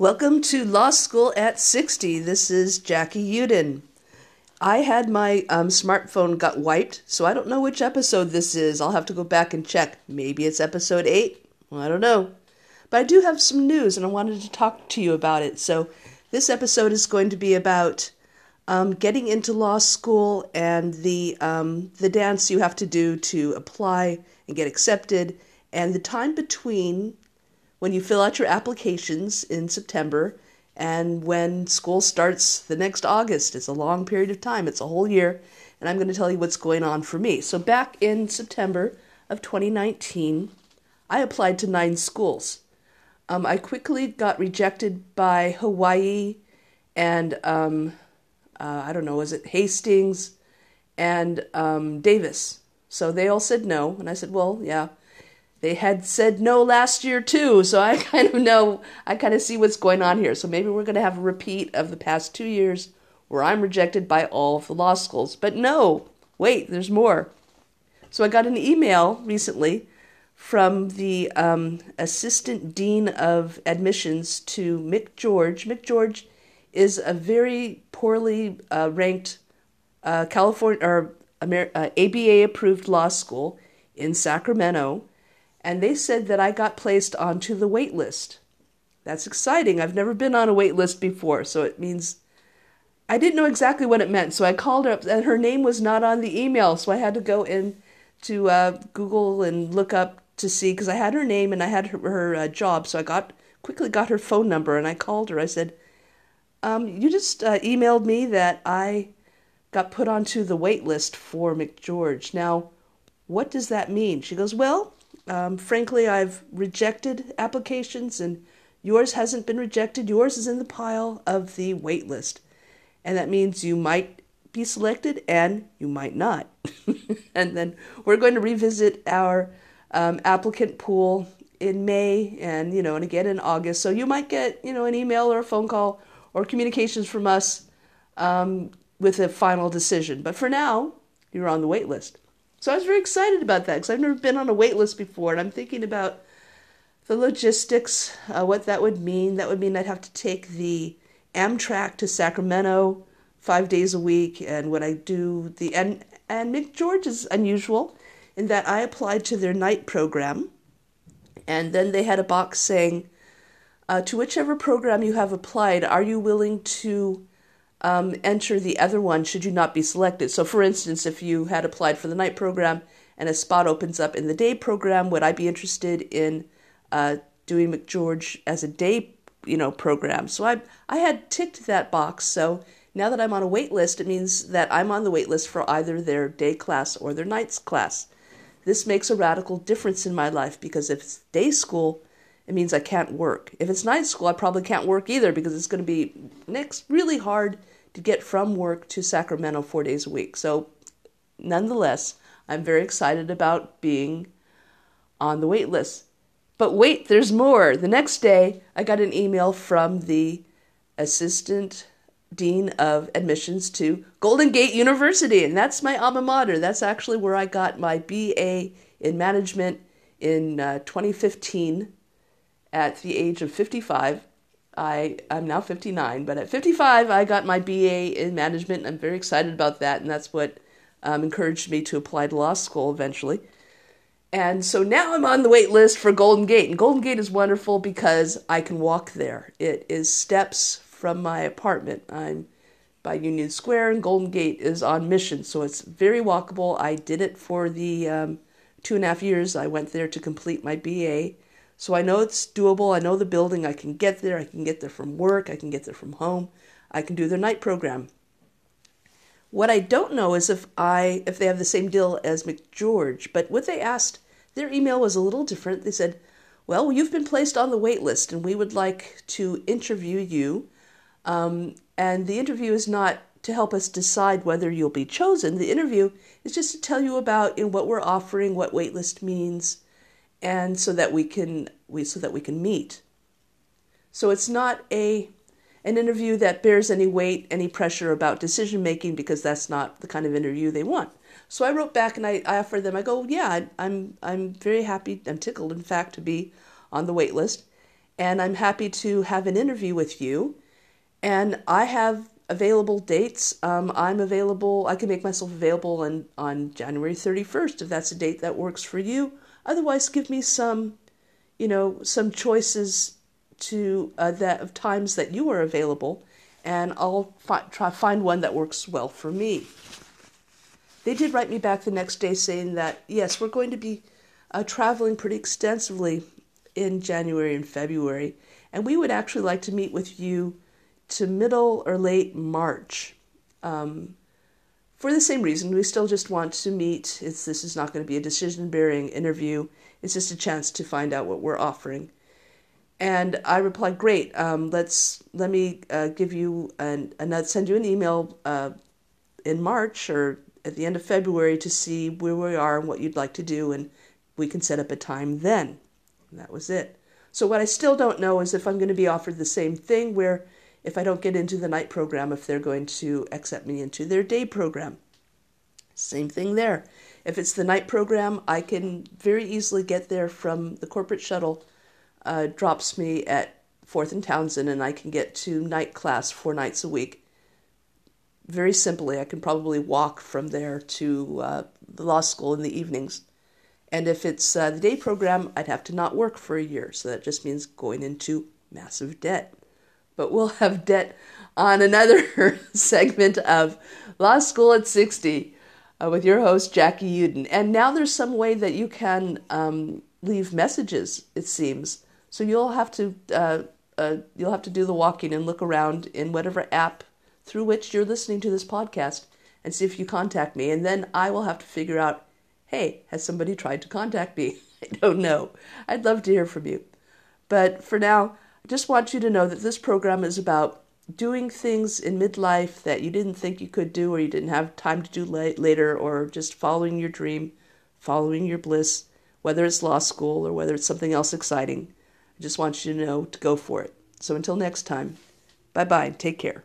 Welcome to Law School at 60. This is Jackie Uden. I had my um, smartphone got wiped, so I don't know which episode this is. I'll have to go back and check. Maybe it's episode 8. Well, I don't know. But I do have some news and I wanted to talk to you about it. So this episode is going to be about um, getting into law school and the, um, the dance you have to do to apply and get accepted and the time between when you fill out your applications in September and when school starts the next August. It's a long period of time, it's a whole year, and I'm going to tell you what's going on for me. So, back in September of 2019, I applied to nine schools. Um, I quickly got rejected by Hawaii and um, uh, I don't know, was it Hastings and um, Davis? So they all said no, and I said, well, yeah, they had said no last year too, so I kind of know, I kind of see what's going on here. So maybe we're going to have a repeat of the past two years where I'm rejected by all of the law schools. But no, wait, there's more. So I got an email recently from the um, assistant dean of admissions to McGeorge. Mick George is a very poorly uh, ranked uh, California or Amer- uh, ABA approved law school in Sacramento and they said that I got placed onto the wait list. That's exciting. I've never been on a wait list before, so it means I didn't know exactly what it meant. So I called her up, and her name was not on the email, so I had to go in to uh, Google and look up to see because I had her name and I had her, her uh, job. So I got quickly got her phone number and I called her. I said, um, "You just uh, emailed me that I got put onto the wait list for McGeorge. Now, what does that mean?" She goes, "Well." Um, frankly, I've rejected applications, and yours hasn't been rejected. Yours is in the pile of the wait list. And that means you might be selected and you might not. and then we're going to revisit our um, applicant pool in May and, you know, and again in August. So you might get, you know, an email or a phone call or communications from us um, with a final decision. But for now, you're on the wait list. So I was very excited about that because I've never been on a wait list before, and I'm thinking about the logistics, uh, what that would mean. That would mean I'd have to take the Amtrak to Sacramento five days a week, and when I do the and and george is unusual in that I applied to their night program, and then they had a box saying, uh, "To whichever program you have applied, are you willing to?" Um, enter the other one should you not be selected. So, for instance, if you had applied for the night program and a spot opens up in the day program, would I be interested in uh, doing McGeorge as a day, you know, program? So I I had ticked that box. So now that I'm on a wait list, it means that I'm on the wait list for either their day class or their nights class. This makes a radical difference in my life because if it's day school, it means I can't work. If it's night school, I probably can't work either because it's going to be next really hard to get from work to Sacramento four days a week. So, nonetheless, I'm very excited about being on the wait list. But wait, there's more. The next day, I got an email from the assistant dean of admissions to Golden Gate University, and that's my alma mater. That's actually where I got my BA in management in uh, 2015 at the age of 55. I I'm now 59, but at 55 I got my BA in management. I'm very excited about that, and that's what um, encouraged me to apply to law school eventually. And so now I'm on the wait list for Golden Gate, and Golden Gate is wonderful because I can walk there. It is steps from my apartment. I'm by Union Square, and Golden Gate is on Mission, so it's very walkable. I did it for the um, two and a half years I went there to complete my BA so I know it's doable. I know the building. I can get there. I can get there from work. I can get there from home. I can do their night program. What I don't know is if I if they have the same deal as McGeorge, but what they asked, their email was a little different. They said, "Well, you've been placed on the wait list, and we would like to interview you. Um, and the interview is not to help us decide whether you'll be chosen. The interview is just to tell you about know, what we're offering, what waitlist means, and so that we can we so that we can meet. So it's not a an interview that bears any weight, any pressure about decision making because that's not the kind of interview they want. So I wrote back and I, I offered them. I go, yeah, I, I'm I'm very happy. I'm tickled, in fact, to be on the wait list. and I'm happy to have an interview with you. And I have available dates. Um, I'm available, I can make myself available on, on January 31st if that's a date that works for you. Otherwise, give me some, you know, some choices to uh, that of times that you are available, and I'll fi- try find one that works well for me. They did write me back the next day saying that yes, we're going to be uh, traveling pretty extensively in January and February, and we would actually like to meet with you to middle or late March. Um, for the same reason, we still just want to meet. It's, this is not going to be a decision bearing interview, it's just a chance to find out what we're offering. And I replied, "Great. Um, let's let me uh, give you an, send you an email uh, in March or at the end of February to see where we are and what you'd like to do, and we can set up a time then." And that was it. So what I still don't know is if I'm going to be offered the same thing, where if I don't get into the night program, if they're going to accept me into their day program. Same thing there. If it's the night program, I can very easily get there from the corporate shuttle, uh, drops me at Fourth and Townsend, and I can get to night class four nights a week. Very simply, I can probably walk from there to uh, the law school in the evenings. And if it's uh, the day program, I'd have to not work for a year. So that just means going into massive debt but we'll have debt on another segment of Law School at 60 uh, with your host, Jackie Uden. And now there's some way that you can um, leave messages, it seems. So you'll have to uh, uh, you'll have to do the walking and look around in whatever app through which you're listening to this podcast and see if you contact me. And then I will have to figure out, hey, has somebody tried to contact me? I don't know. I'd love to hear from you. But for now, I just want you to know that this program is about doing things in midlife that you didn't think you could do or you didn't have time to do later, or just following your dream, following your bliss, whether it's law school or whether it's something else exciting. I just want you to know to go for it. So until next time, bye bye. Take care.